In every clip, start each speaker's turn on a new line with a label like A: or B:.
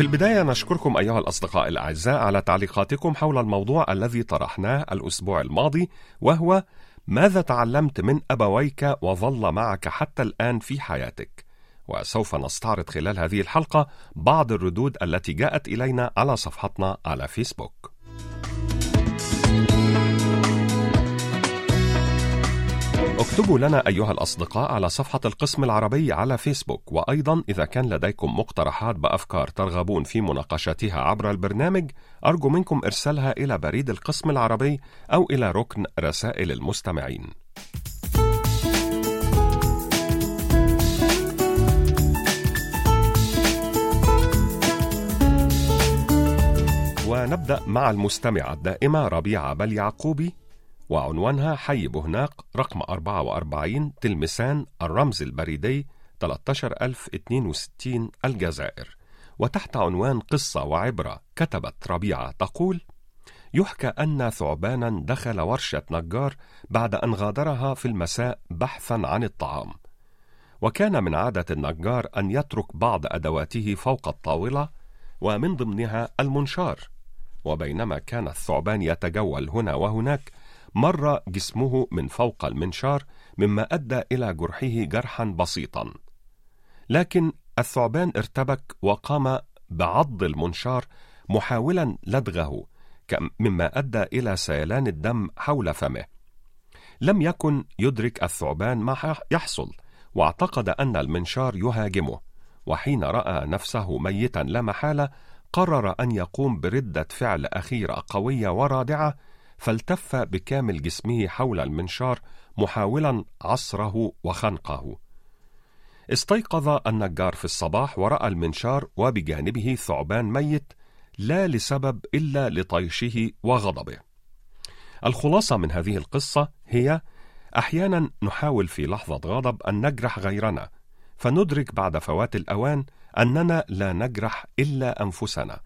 A: في البداية نشكركم أيها الأصدقاء الأعزاء على تعليقاتكم حول الموضوع الذي طرحناه الأسبوع الماضي وهو ماذا تعلمت من أبويك وظل معك حتى الآن في حياتك؟ وسوف نستعرض خلال هذه الحلقة بعض الردود التي جاءت إلينا على صفحتنا على فيسبوك. اكتبوا لنا أيها الأصدقاء على صفحة القسم العربي على فيسبوك وأيضا إذا كان لديكم مقترحات بأفكار ترغبون في مناقشتها عبر البرنامج أرجو منكم إرسالها إلى بريد القسم العربي أو إلى ركن رسائل المستمعين. ونبدأ مع المستمعة الدائمة ربيعة بل يعقوبي وعنوانها حي بهناق رقم 44 تلمسان الرمز البريدي 13062 الجزائر. وتحت عنوان قصة وعبرة كتبت ربيعة تقول يحكى أن ثعبانا دخل ورشة نجار بعد أن غادرها في المساء بحثا عن الطعام. وكان من عادة النجار أن يترك بعض أدواته فوق الطاولة ومن ضمنها المنشار. وبينما كان الثعبان يتجول هنا وهناك مر جسمه من فوق المنشار مما أدى إلى جرحه جرحا بسيطا. لكن الثعبان ارتبك وقام بعض المنشار محاولا لدغه مما أدى إلى سيلان الدم حول فمه. لم يكن يدرك الثعبان ما يحصل واعتقد أن المنشار يهاجمه. وحين رأى نفسه ميتا لا محالة قرر أن يقوم بردة فعل أخيرة قوية ورادعة فالتف بكامل جسمه حول المنشار محاولا عصره وخنقه. استيقظ النجار في الصباح ورأى المنشار وبجانبه ثعبان ميت لا لسبب إلا لطيشه وغضبه. الخلاصة من هذه القصة هي أحيانا نحاول في لحظة غضب أن نجرح غيرنا فندرك بعد فوات الأوان أننا لا نجرح إلا أنفسنا.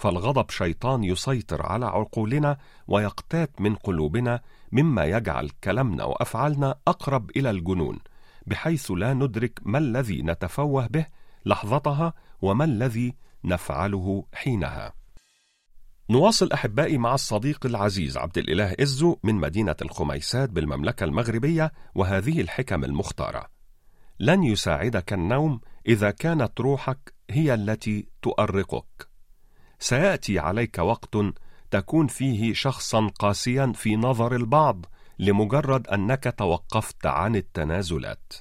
A: فالغضب شيطان يسيطر على عقولنا ويقتات من قلوبنا مما يجعل كلامنا وأفعالنا أقرب إلى الجنون بحيث لا ندرك ما الذي نتفوه به لحظتها وما الذي نفعله حينها. نواصل أحبائي مع الصديق العزيز عبد الإله إزو من مدينة الخميسات بالمملكة المغربية وهذه الحكم المختارة. لن يساعدك النوم إذا كانت روحك هي التي تؤرقك. سيأتي عليك وقت تكون فيه شخصا قاسيا في نظر البعض لمجرد أنك توقفت عن التنازلات.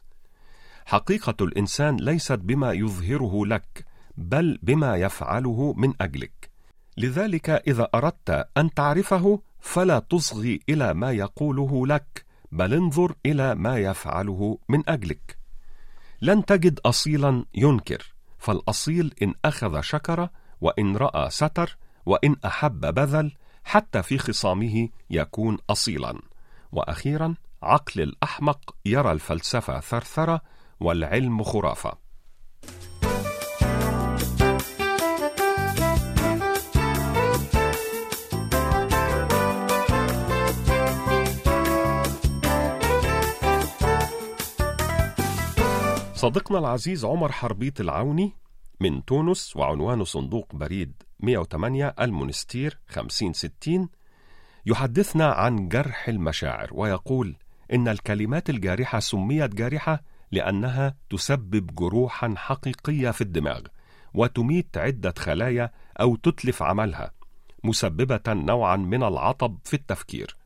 A: حقيقة الإنسان ليست بما يظهره لك بل بما يفعله من أجلك. لذلك إذا أردت أن تعرفه فلا تصغي إلى ما يقوله لك بل انظر إلى ما يفعله من أجلك. لن تجد اصيلا ينكر فالأصيل إن أخذ شكر وإن رأى ستر وإن أحب بذل حتى في خصامه يكون اصيلا. وأخيرا عقل الأحمق يرى الفلسفة ثرثرة والعلم خرافة. صديقنا العزيز عمر حربيط العوني من تونس وعنوان صندوق بريد 108 المونستير 5060 يحدثنا عن جرح المشاعر ويقول إن الكلمات الجارحة سميت جارحة لأنها تسبب جروحا حقيقية في الدماغ وتميت عدة خلايا أو تتلف عملها مسببة نوعا من العطب في التفكير.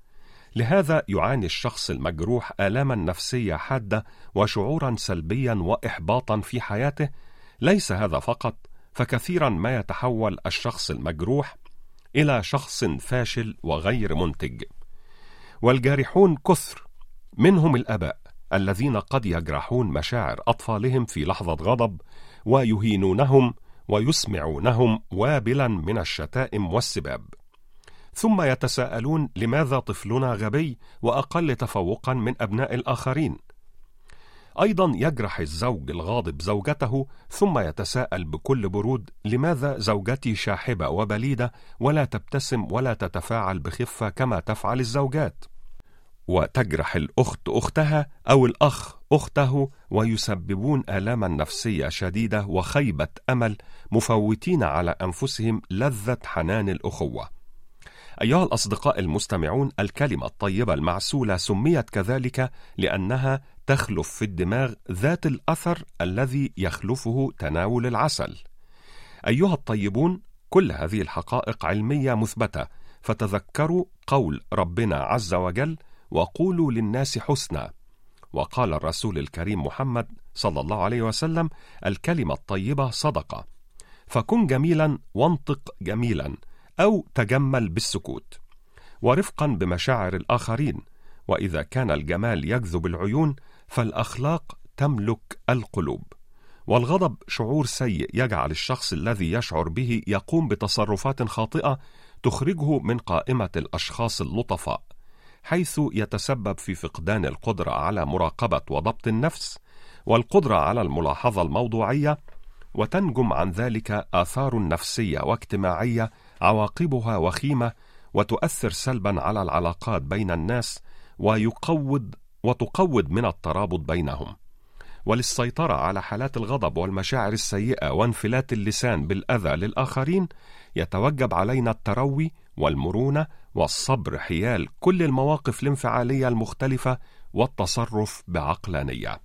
A: لهذا يعاني الشخص المجروح آلاما نفسية حادة وشعورا سلبيا وإحباطا في حياته ليس هذا فقط فكثيرا ما يتحول الشخص المجروح إلى شخص فاشل وغير منتج. والجارحون كثر منهم الأباء الذين قد يجرحون مشاعر أطفالهم في لحظة غضب ويهينونهم ويسمعونهم وابلا من الشتائم والسباب. ثم يتساءلون لماذا طفلنا غبي وأقل تفوقا من أبناء الآخرين؟ أيضا يجرح الزوج الغاضب زوجته ثم يتساءل بكل برود لماذا زوجتي شاحبة وبليدة ولا تبتسم ولا تتفاعل بخفة كما تفعل الزوجات؟ وتجرح الأخت أختها أو الأخ أخته ويسببون آلاما نفسية شديدة وخيبة أمل مفوتين على أنفسهم لذة حنان الأخوة. أيها الأصدقاء المستمعون الكلمة الطيبة المعسولة سميت كذلك لأنها تخلف في الدماغ ذات الأثر الذي يخلفه تناول العسل. أيها الطيبون كل هذه الحقائق علمية مثبتة فتذكروا قول ربنا عز وجل وقولوا للناس حسنا وقال الرسول الكريم محمد صلى الله عليه وسلم الكلمة الطيبة صدقة فكن جميلا وانطق جميلا. أو تجمل بالسكوت ورفقا بمشاعر الآخرين وإذا كان الجمال يجذب العيون فالأخلاق تملك القلوب. والغضب شعور سيء يجعل الشخص الذي يشعر به يقوم بتصرفات خاطئة تخرجه من قائمة الأشخاص اللطفاء حيث يتسبب في فقدان القدرة على مراقبة وضبط النفس والقدرة على الملاحظة الموضوعية وتنجم عن ذلك آثار نفسية واجتماعية عواقبها وخيمة وتؤثر سلبا على العلاقات بين الناس ويقوض وتقوض من الترابط بينهم وللسيطرة على حالات الغضب والمشاعر السيئة وانفلات اللسان بالأذى للآخرين يتوجب علينا التروي والمرونة والصبر حيال كل المواقف الانفعالية المختلفة والتصرف بعقلانية.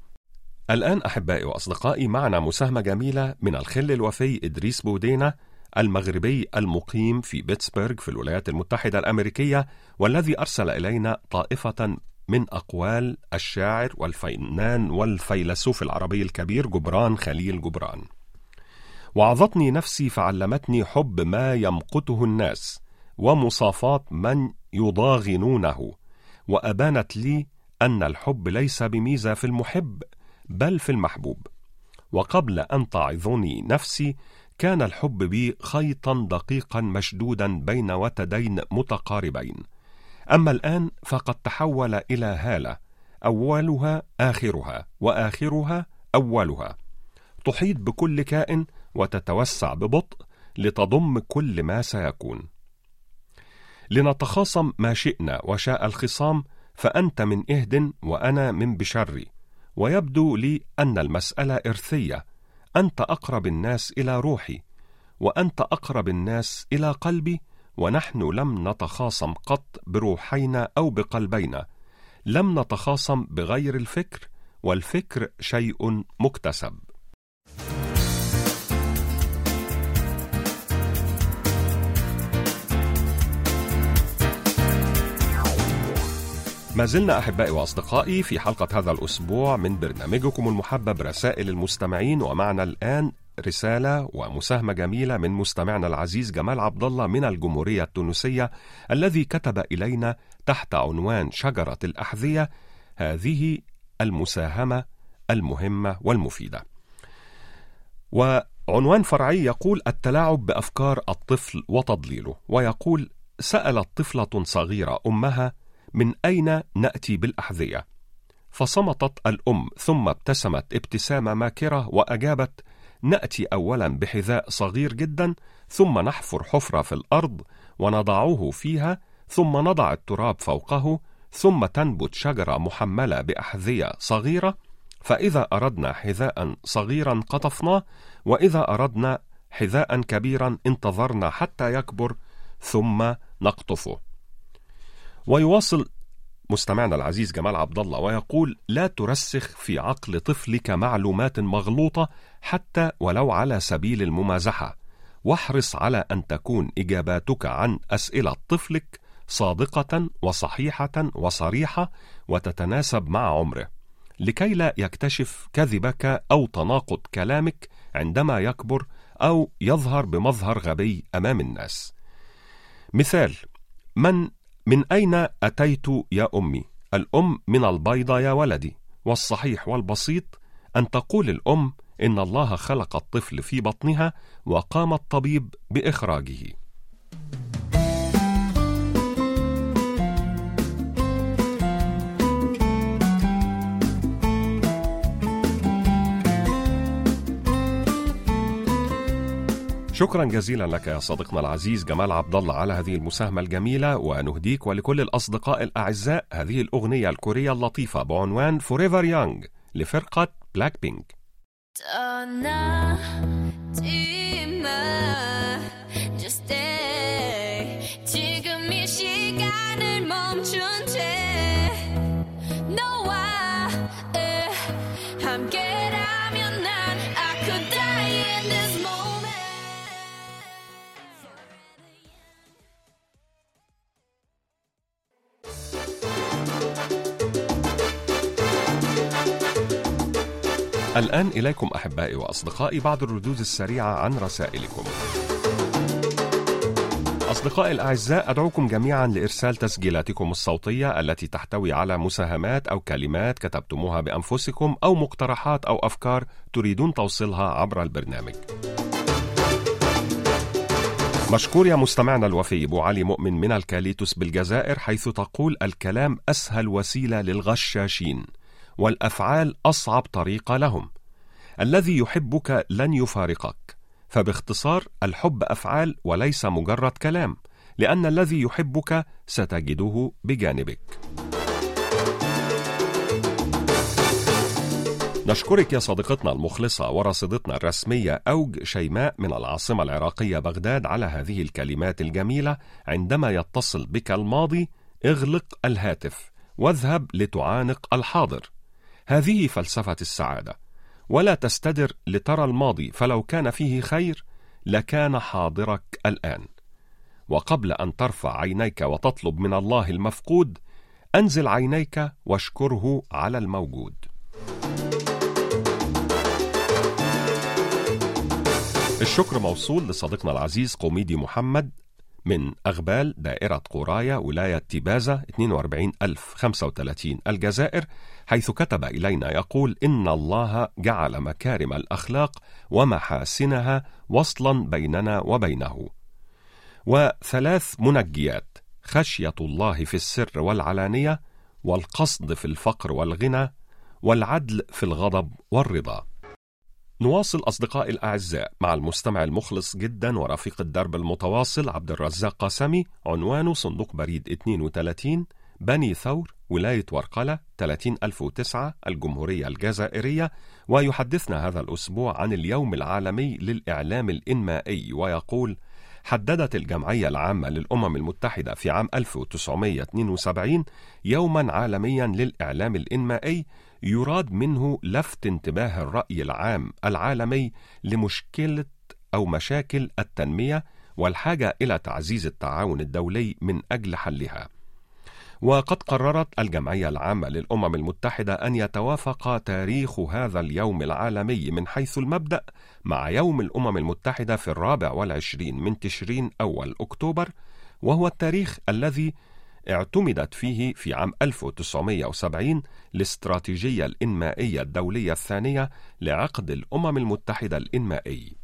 A: الآن أحبائي وأصدقائي معنا مساهمة جميلة من الخل الوفي إدريس بودينا المغربي المقيم في بيتسبرغ في الولايات المتحدة الأمريكية والذي أرسل إلينا طائفة من أقوال الشاعر والفنان والفيلسوف العربي الكبير جبران خليل جبران. وعظتني نفسي فعلمتني حب ما يمقته الناس ومصافاة من يضاغنونه وأبانت لي أن الحب ليس بميزة في المحب بل في المحبوب. وقبل أن تعظني نفسي كان الحب بي خيطا دقيقا مشدودا بين وتدين متقاربين. أما الآن فقد تحول إلى هالة أولها آخرها وآخرها أولها. تحيط بكل كائن وتتوسع ببطء لتضم كل ما سيكون. لنتخاصم ما شئنا وشاء الخصام فأنت من إهد وأنا من بشر. ويبدو لي أن المسألة إرثية أنت أقرب الناس إلى روحي وأنت أقرب الناس إلى قلبي ونحن لم نتخاصم قط بروحينا أو بقلبينا لم نتخاصم بغير الفكر والفكر شيء مكتسب. ما زلنا أحبائي وأصدقائي في حلقة هذا الأسبوع من برنامجكم المحبب رسائل المستمعين ومعنا الآن رسالة ومساهمة جميلة من مستمعنا العزيز جمال عبد الله من الجمهورية التونسية الذي كتب إلينا تحت عنوان شجرة الأحذية هذه المساهمة المهمة والمفيدة. وعنوان فرعي يقول التلاعب بأفكار الطفل وتضليله ويقول سألت طفلة صغيرة أمها من أين نأتي بالأحذية؟ فصمتت الأم ثم ابتسمت ابتسامة ماكرة وأجابت نأتي اولا بحذاء صغير جدا ثم نحفر حفرة في الأرض ونضعه فيها ثم نضع التراب فوقه ثم تنبت شجرة محملة بأحذية صغيرة فإذا أردنا حذاء صغيرا قطفناه وإذا أردنا حذاء كبيرا انتظرنا حتى يكبر ثم نقطفه ويواصل مستمعنا العزيز جمال عبد الله ويقول لا ترسخ في عقل طفلك معلومات مغلوطة حتى ولو على سبيل الممازحة. واحرص على أن تكون إجاباتك عن أسئلة طفلك صادقة وصحيحة وصريحة وتتناسب مع عمره. لكي لا يكتشف كذبك أو تناقض كلامك عندما يكبر أو يظهر بمظهر غبي أمام الناس. مثال من من أين أتيت يا أمي؟ الأم من البيضة يا ولدي، والصحيح والبسيط أن تقول الأم إن الله خلق الطفل في بطنها وقام الطبيب بإخراجه. شكرا جزيلا لك يا صديقنا العزيز جمال عبد الله على هذه المساهمة الجميلة ونهديك ولكل الأصدقاء الأعزاء هذه الأغنية الكورية اللطيفة بعنوان Forever Young لفرقة بلاك بينك
B: Just stay
A: الآن إليكم أحبائي وأصدقائي بعض الردود السريعة عن رسائلكم. أصدقائي الأعزاء أدعوكم جميعا لإرسال تسجيلاتكم الصوتية التي تحتوي على مساهمات أو كلمات كتبتموها بأنفسكم أو مقترحات أو أفكار تريدون توصيلها عبر البرنامج. مشكور يا مستمعنا الوفي أبو علي مؤمن من الكاليتوس بالجزائر حيث تقول الكلام أسهل وسيلة للغشاشين والأفعال أصعب طريقة لهم. الذي يحبك لن يفارقك. فباختصار الحب أفعال وليس مجرد كلام لأن الذي يحبك ستجده بجانبك. نشكرك يا صديقتنا المخلصة ورصيدتنا الرسمية أوج شيماء من العاصمة العراقية بغداد على هذه الكلمات الجميلة. عندما يتصل بك الماضي اغلق الهاتف واذهب لتعانق الحاضر. هذه فلسفة السعادة. ولا تستدر لترى الماضي فلو كان فيه خير لكان حاضرك الآن. وقبل أن ترفع عينيك وتطلب من الله المفقود أنزل عينيك واشكره على الموجود. الشكر موصول لصديقنا العزيز قوميدي محمد من أغبال دائرة قرايا ولاية تيبازا 42035 الجزائر. حيث كتب إلينا يقول إن الله جعل مكارم الأخلاق ومحاسنها وصلا بيننا وبينه. وثلاث منجيات خشية الله في السر والعلانية والقصد في الفقر والغنى والعدل في الغضب والرضا. نواصل أصدقائي الأعزاء مع المستمع المخلص جدا ورفيق الدرب المتواصل عبد الرزاق قاسمي عنوانه صندوق بريد 32 بني ثور ولاية ورقلة 30009 الجمهورية الجزائرية ويحدثنا هذا الأسبوع عن اليوم العالمي للإعلام الإنمائي ويقول حددت الجمعية العامة للأمم المتحدة في عام 1972 يوما عالميا للإعلام الإنمائي يراد منه لفت انتباه الرأي العام العالمي لمشكلة أو مشاكل التنمية والحاجة إلى تعزيز التعاون الدولي من أجل حلها. وقد قررت الجمعية العامة للأمم المتحدة أن يتوافق تاريخ هذا اليوم العالمي من حيث المبدأ مع يوم الأمم المتحدة في الرابع والعشرين من تشرين أول أكتوبر وهو التاريخ الذي اعتمدت فيه في عام 1970 الاستراتيجية الإنمائية الدولية الثانية لعقد الأمم المتحدة الإنمائي.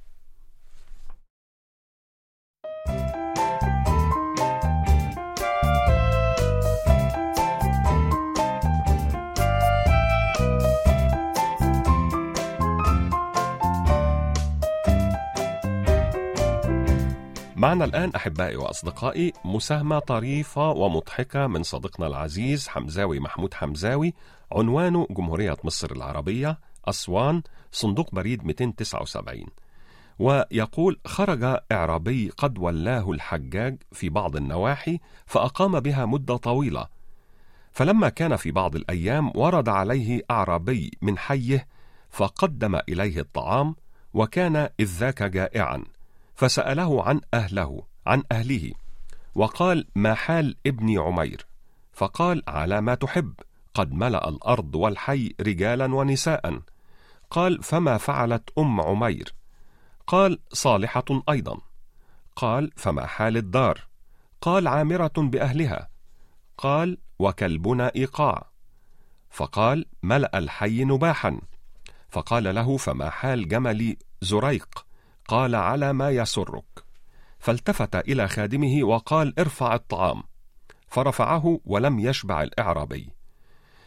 A: معنا الآن أحبائي وأصدقائي مساهمة طريفة ومضحكة من صديقنا العزيز حمزاوي محمود حمزاوي عنوانه جمهورية مصر العربية أسوان صندوق بريد 279 ويقول خرج إعرابي قد ولاه الحجاج في بعض النواحي فأقام بها مدة طويلة. فلما كان في بعض الأيام ورد عليه أعرابي من حيه فقدم إليه الطعام وكان إذ ذاك جائعا. فسأله عن أهله عن أهله وقال ما حال ابني عمير؟ فقال على ما تحب قد ملأ الأرض والحي رجالا ونساء. قال فما فعلت أم عمير؟ قال صالحة أيضا. قال فما حال الدار؟ قال عامرة بأهلها. قال وكلبنا إيقاع. فقال ملأ الحي نباحا. فقال له فما حال جمل زريق؟ قال على ما يسرك. فالتفت إلى خادمه وقال ارفع الطعام. فرفعه ولم يشبع الإعرابي.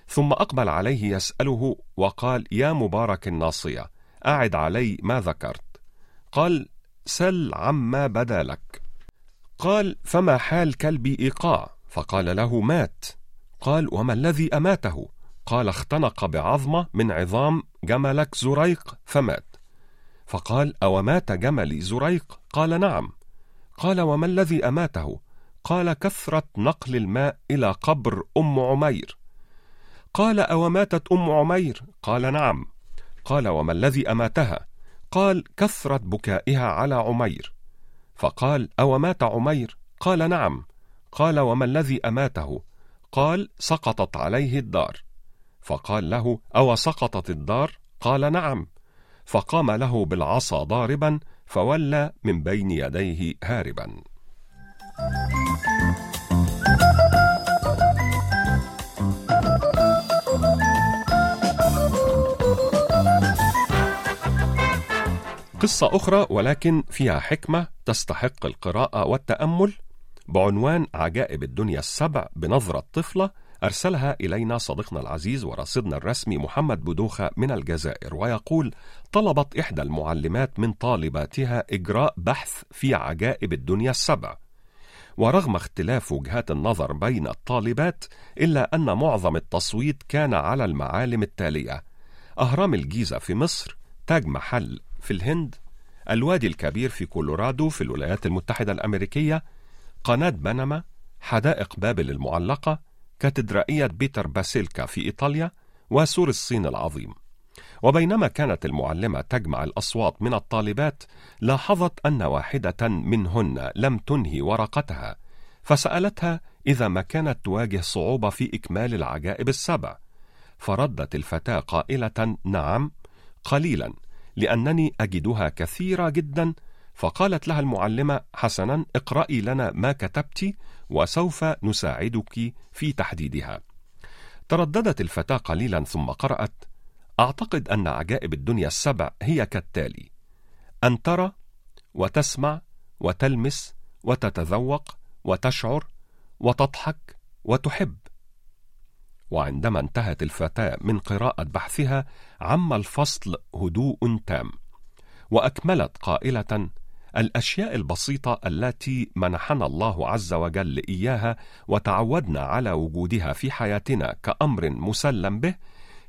A: ثم أقبل عليه يسأله وقال يا مبارك الناصية أعد علي ما ذكرت. قال سل عما بدا لك. قال فما حال كلبي إيقاع؟ فقال له مات. قال وما الذي أماته؟ قال اختنق بعظمة من عظام جملك زريق فمات. فقال أو مات جملي زريق؟ قال نعم. قال وما الذي أماته؟ قال كثرة نقل الماء إلى قبر أم عمير. قال أو ماتت أم عمير؟ قال نعم. قال وما الذي أماتها؟ قال كثرة بكائها على عمير. فقال أو مات عمير؟ قال نعم. قال وما الذي أماته؟ قال سقطت عليه الدار. فقال له أو سقطت الدار؟ قال نعم. فقام له بالعصا ضاربا فولى من بين يديه هاربا. قصة أخرى ولكن فيها حكمة تستحق القراءة والتأمل. بعنوان عجائب الدنيا السبع بنظرة طفلة أرسلها إلينا صديقنا العزيز ورصيدنا الرسمي محمد بودوخة من الجزائر ويقول طلبت إحدى المعلمات من طالباتها إجراء بحث في عجائب الدنيا السبع. ورغم اختلاف وجهات النظر بين الطالبات إلا أن معظم التصويت كان على المعالم التالية. أهرام الجيزة في مصر تاج محل في الهند الوادي الكبير في كولورادو في الولايات المتحدة الأمريكية قناة بنما حدائق بابل المعلقة كاتدرائية بيتر باسيلكا في إيطاليا وسور الصين العظيم. وبينما كانت المعلمة تجمع الأصوات من الطالبات لاحظت أن واحدة منهن لم تنهي ورقتها فسألتها إذا ما كانت تواجه صعوبة في إكمال العجائب السبع. فردت الفتاة قائلة نعم قليلا لأنني أجدها كثيرة جدا فقالت لها المعلمة حسنا اقرأي لنا ما كتبت وسوف نساعدك في تحديدها. ترددت الفتاة قليلا ثم قرأت أعتقد أن عجائب الدنيا السبع هي كالتالي أن ترى وتسمع وتلمس وتتذوق وتشعر وتضحك وتحب. وعندما انتهت الفتاة من قراءة بحثها عم الفصل هدوء تام وأكملت قائلة الأشياء البسيطة التي منحنا الله عز وجل إياها وتعودنا على وجودها في حياتنا كأمر مسلم به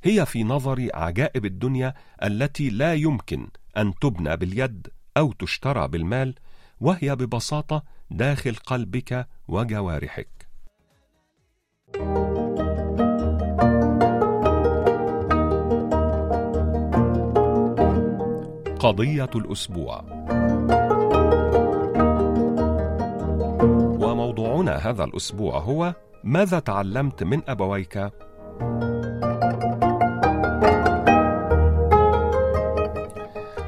A: هي في نظري عجائب الدنيا التي لا يمكن أن تبنى باليد أو تشترى بالمال وهي ببساطة داخل قلبك وجوارحك. قضية الأسبوع. هذا الأسبوع هو ماذا تعلمت من أبويك؟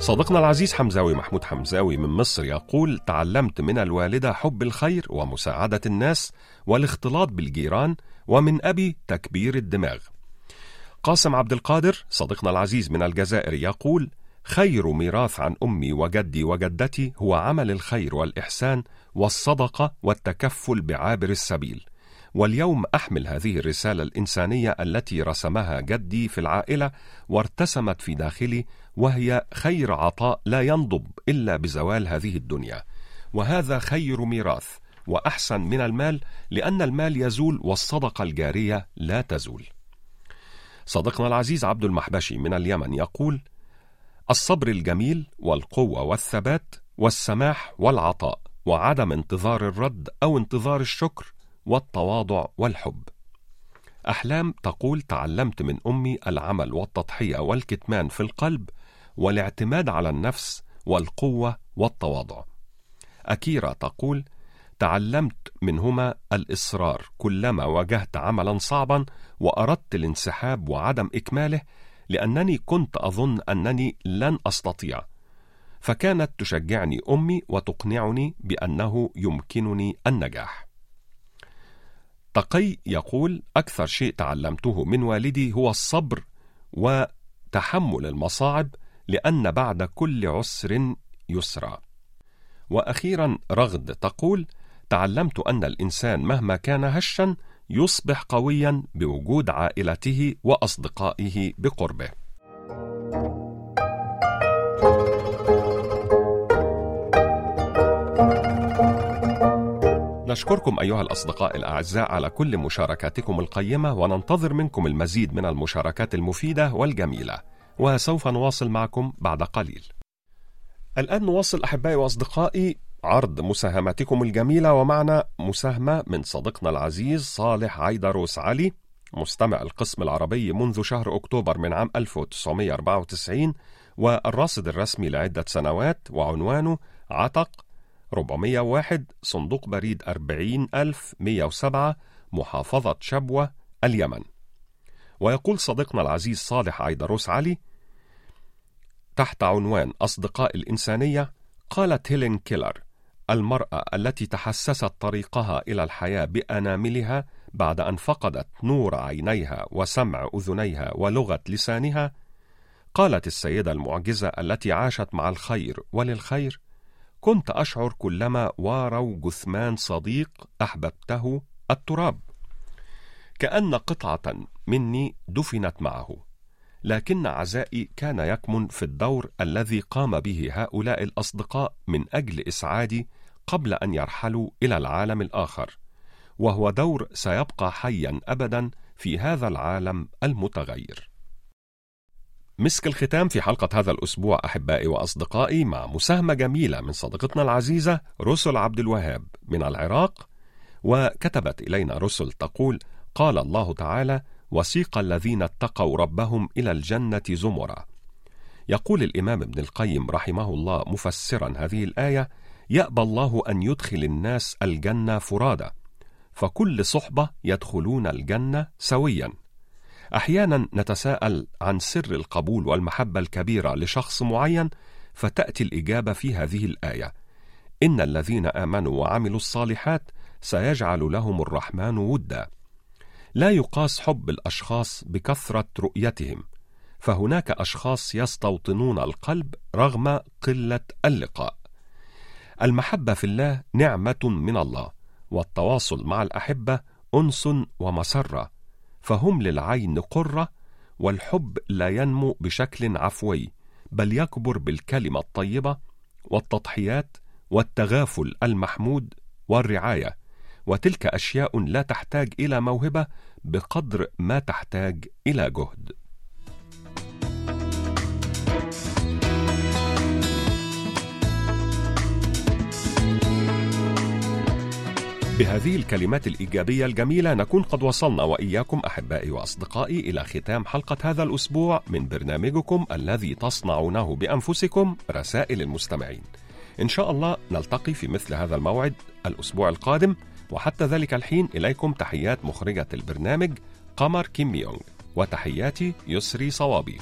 A: صديقنا العزيز حمزاوي محمود حمزاوي من مصر يقول تعلمت من الوالدة حب الخير ومساعدة الناس والاختلاط بالجيران ومن أبي تكبير الدماغ قاسم عبد القادر صديقنا العزيز من الجزائر يقول خير ميراث عن أمي وجدي وجدتي هو عمل الخير والإحسان والصدقة والتكفل بعابر السبيل. واليوم أحمل هذه الرسالة الإنسانية التي رسمها جدي في العائلة وارتسمت في داخلي وهي خير عطاء لا ينضب إلا بزوال هذه الدنيا. وهذا خير ميراث وأحسن من المال لأن المال يزول والصدقة الجارية لا تزول. صديقنا العزيز عبد المحبشي من اليمن يقول الصبر الجميل والقوة والثبات والسماح والعطاء وعدم انتظار الرد أو انتظار الشكر والتواضع والحب. أحلام تقول تعلمت من أمي العمل والتضحية والكتمان في القلب والاعتماد على النفس والقوة والتواضع. أكيرا تقول تعلمت منهما الإصرار كلما واجهت عملا صعبا وأردت الانسحاب وعدم إكماله لأنني كنت أظن أنني لن أستطيع. فكانت تشجعني أمي وتقنعني بأنه يمكنني النجاح. تقي يقول أكثر شيء تعلمته من والدي هو الصبر وتحمل المصاعب لأن بعد كل عسر يسرا. وأخيرا رغد تقول تعلمت أن الإنسان مهما كان هشا يصبح قويا بوجود عائلته وأصدقائه بقربه. نشكركم أيها الأصدقاء الأعزاء على كل مشاركاتكم القيمة وننتظر منكم المزيد من المشاركات المفيدة والجميلة وسوف نواصل معكم بعد قليل. الآن نواصل أحبائي وأصدقائي عرض مساهماتكم الجميلة ومعنا مساهمة من صديقنا العزيز صالح عيدروس علي مستمع القسم العربي منذ شهر أكتوبر من عام 1994 والراصد الرسمي لعدة سنوات وعنوانه عتق 401 صندوق بريد 40107 محافظة شبوة اليمن. ويقول صديقنا العزيز صالح عيدروس علي تحت عنوان أصدقاء الإنسانية قالت هيلين كيلر المرأة التي تحسست طريقها إلى الحياة بأناملها بعد أن فقدت نور عينيها وسمع أذنيها ولغة لسانها قالت السيدة المعجزة التي عاشت مع الخير وللخير كنت أشعر كلما واروا جثمان صديق أحببته التراب. كأن قطعة مني دفنت معه لكن عزائي كان يكمن في الدور الذي قام به هؤلاء الأصدقاء من أجل إسعادي قبل أن يرحلوا إلى العالم الآخر وهو دور سيبقى حيا أبدا في هذا العالم المتغير. مسك الختام في حلقة هذا الأسبوع أحبائي وأصدقائي مع مساهمة جميلة من صديقتنا العزيزة رسل عبد الوهاب من العراق وكتبت إلينا رسل تقول قال الله تعالى وسيق الذين اتقوا ربهم إلى الجنة زمرا يقول الإمام ابن القيم رحمه الله مفسرا هذه الآية يأبى الله أن يدخل الناس الجنة فرادى فكل صحبة يدخلون الجنة سويا. أحيانا نتساءل عن سر القبول والمحبة الكبيرة لشخص معين فتأتي الإجابة في هذه الآية إن الذين آمنوا وعملوا الصالحات سيجعل لهم الرحمن ودا. لا يقاس حب الأشخاص بكثرة رؤيتهم فهناك أشخاص يستوطنون القلب رغم قلة اللقاء. المحبة في الله نعمة من الله والتواصل مع الأحبة أنس ومسرة فهم للعين قرة والحب لا ينمو بشكل عفوي بل يكبر بالكلمة الطيبة والتضحيات والتغافل المحمود والرعاية. وتلك أشياء لا تحتاج إلى موهبة بقدر ما تحتاج إلى جهد. بهذه الكلمات الإيجابية الجميلة نكون قد وصلنا وإياكم أحبائي وأصدقائي إلى ختام حلقة هذا الأسبوع من برنامجكم الذي تصنعونه بأنفسكم رسائل المستمعين. إن شاء الله نلتقي في مثل هذا الموعد الأسبوع القادم وحتى ذلك الحين إليكم تحيات مخرجة البرنامج قمر كيم يونغ وتحياتي يسري صوابي.